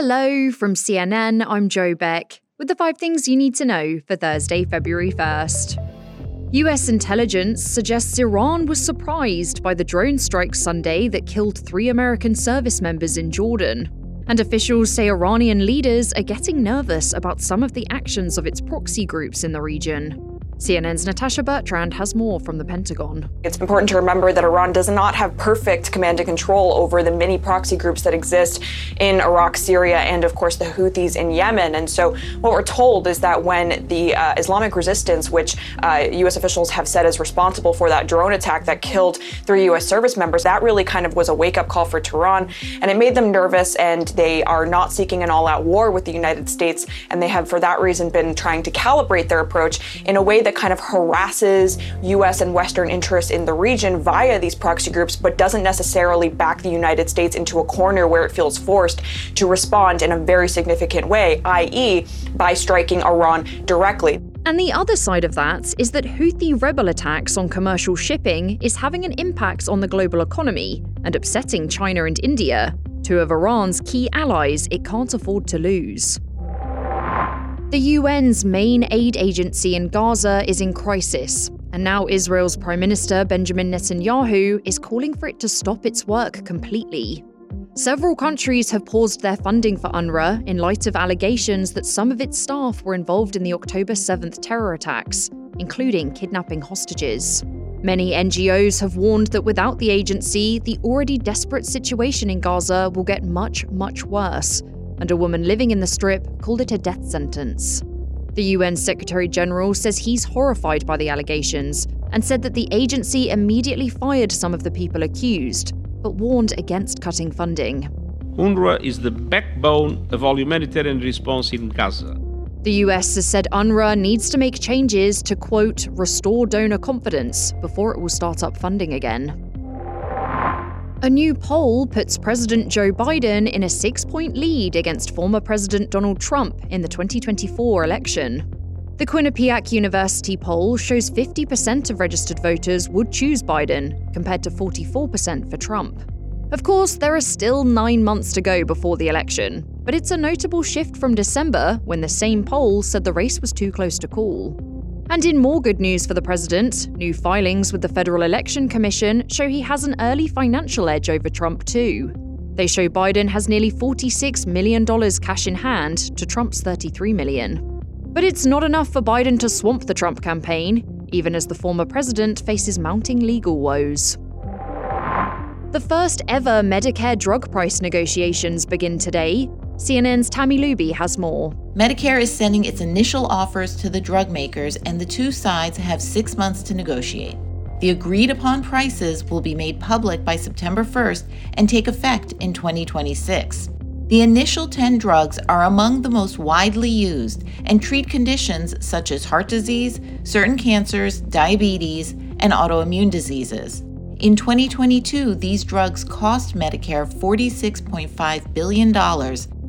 Hello from CNN, I'm Joe Beck with the five things you need to know for Thursday, February 1st. US intelligence suggests Iran was surprised by the drone strike Sunday that killed three American service members in Jordan. And officials say Iranian leaders are getting nervous about some of the actions of its proxy groups in the region. CNN's Natasha Bertrand has more from the Pentagon. It's important to remember that Iran does not have perfect command and control over the many proxy groups that exist in Iraq, Syria, and of course the Houthis in Yemen. And so, what we're told is that when the uh, Islamic resistance, which uh, U.S. officials have said is responsible for that drone attack that killed three U.S. service members, that really kind of was a wake up call for Tehran. And it made them nervous, and they are not seeking an all out war with the United States. And they have, for that reason, been trying to calibrate their approach in a way that that kind of harasses US and Western interests in the region via these proxy groups, but doesn't necessarily back the United States into a corner where it feels forced to respond in a very significant way, i.e., by striking Iran directly. And the other side of that is that Houthi rebel attacks on commercial shipping is having an impact on the global economy and upsetting China and India, two of Iran's key allies it can't afford to lose. The UN's main aid agency in Gaza is in crisis, and now Israel's Prime Minister Benjamin Netanyahu is calling for it to stop its work completely. Several countries have paused their funding for UNRWA in light of allegations that some of its staff were involved in the October 7th terror attacks, including kidnapping hostages. Many NGOs have warned that without the agency, the already desperate situation in Gaza will get much, much worse, and a woman living in the strip called it a death sentence. The UN Secretary General says he's horrified by the allegations and said that the agency immediately fired some of the people accused, but warned against cutting funding. UNRWA is the backbone of all humanitarian response in Gaza. The US has said UNRWA needs to make changes to, quote, restore donor confidence before it will start up funding again. A new poll puts President Joe Biden in a six point lead against former President Donald Trump in the 2024 election. The Quinnipiac University poll shows 50% of registered voters would choose Biden, compared to 44% for Trump. Of course, there are still nine months to go before the election, but it's a notable shift from December when the same poll said the race was too close to call. And in more good news for the president, new filings with the Federal Election Commission show he has an early financial edge over Trump, too. They show Biden has nearly $46 million cash in hand to Trump's 33 million. But it's not enough for Biden to swamp the Trump campaign, even as the former president faces mounting legal woes. The first ever Medicare drug price negotiations begin today, CNN's Tami Luhby has more. Medicare is sending its initial offers to the drug makers, and the two sides have six months to negotiate. The agreed upon prices will be made public by September 1st and take effect in 2026. The initial 10 drugs are among the most widely used and treat conditions such as heart disease, certain cancers, diabetes, and autoimmune diseases. In 2022, these drugs cost Medicare $46.5 billion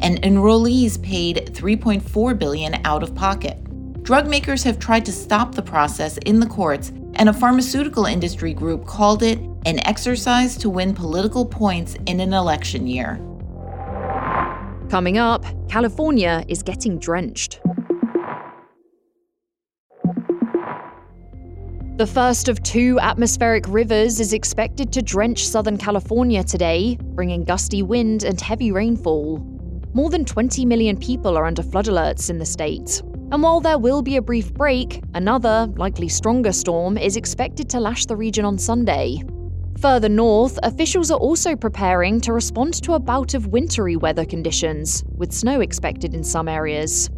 and enrollees paid 3.4 billion out of pocket. Drug makers have tried to stop the process in the courts, and a pharmaceutical industry group called it an exercise to win political points in an election year. Coming up, California is getting drenched. The first of two atmospheric rivers is expected to drench Southern California today, bringing gusty wind and heavy rainfall. More than 20 million people are under flood alerts in the state. And while there will be a brief break, another, likely stronger storm is expected to lash the region on Sunday. Further north, officials are also preparing to respond to a bout of wintry weather conditions, with snow expected in some areas.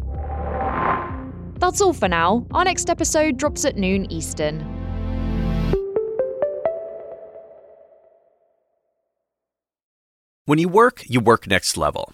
That's all for now. Our next episode drops at noon Eastern. When you work, you work next level.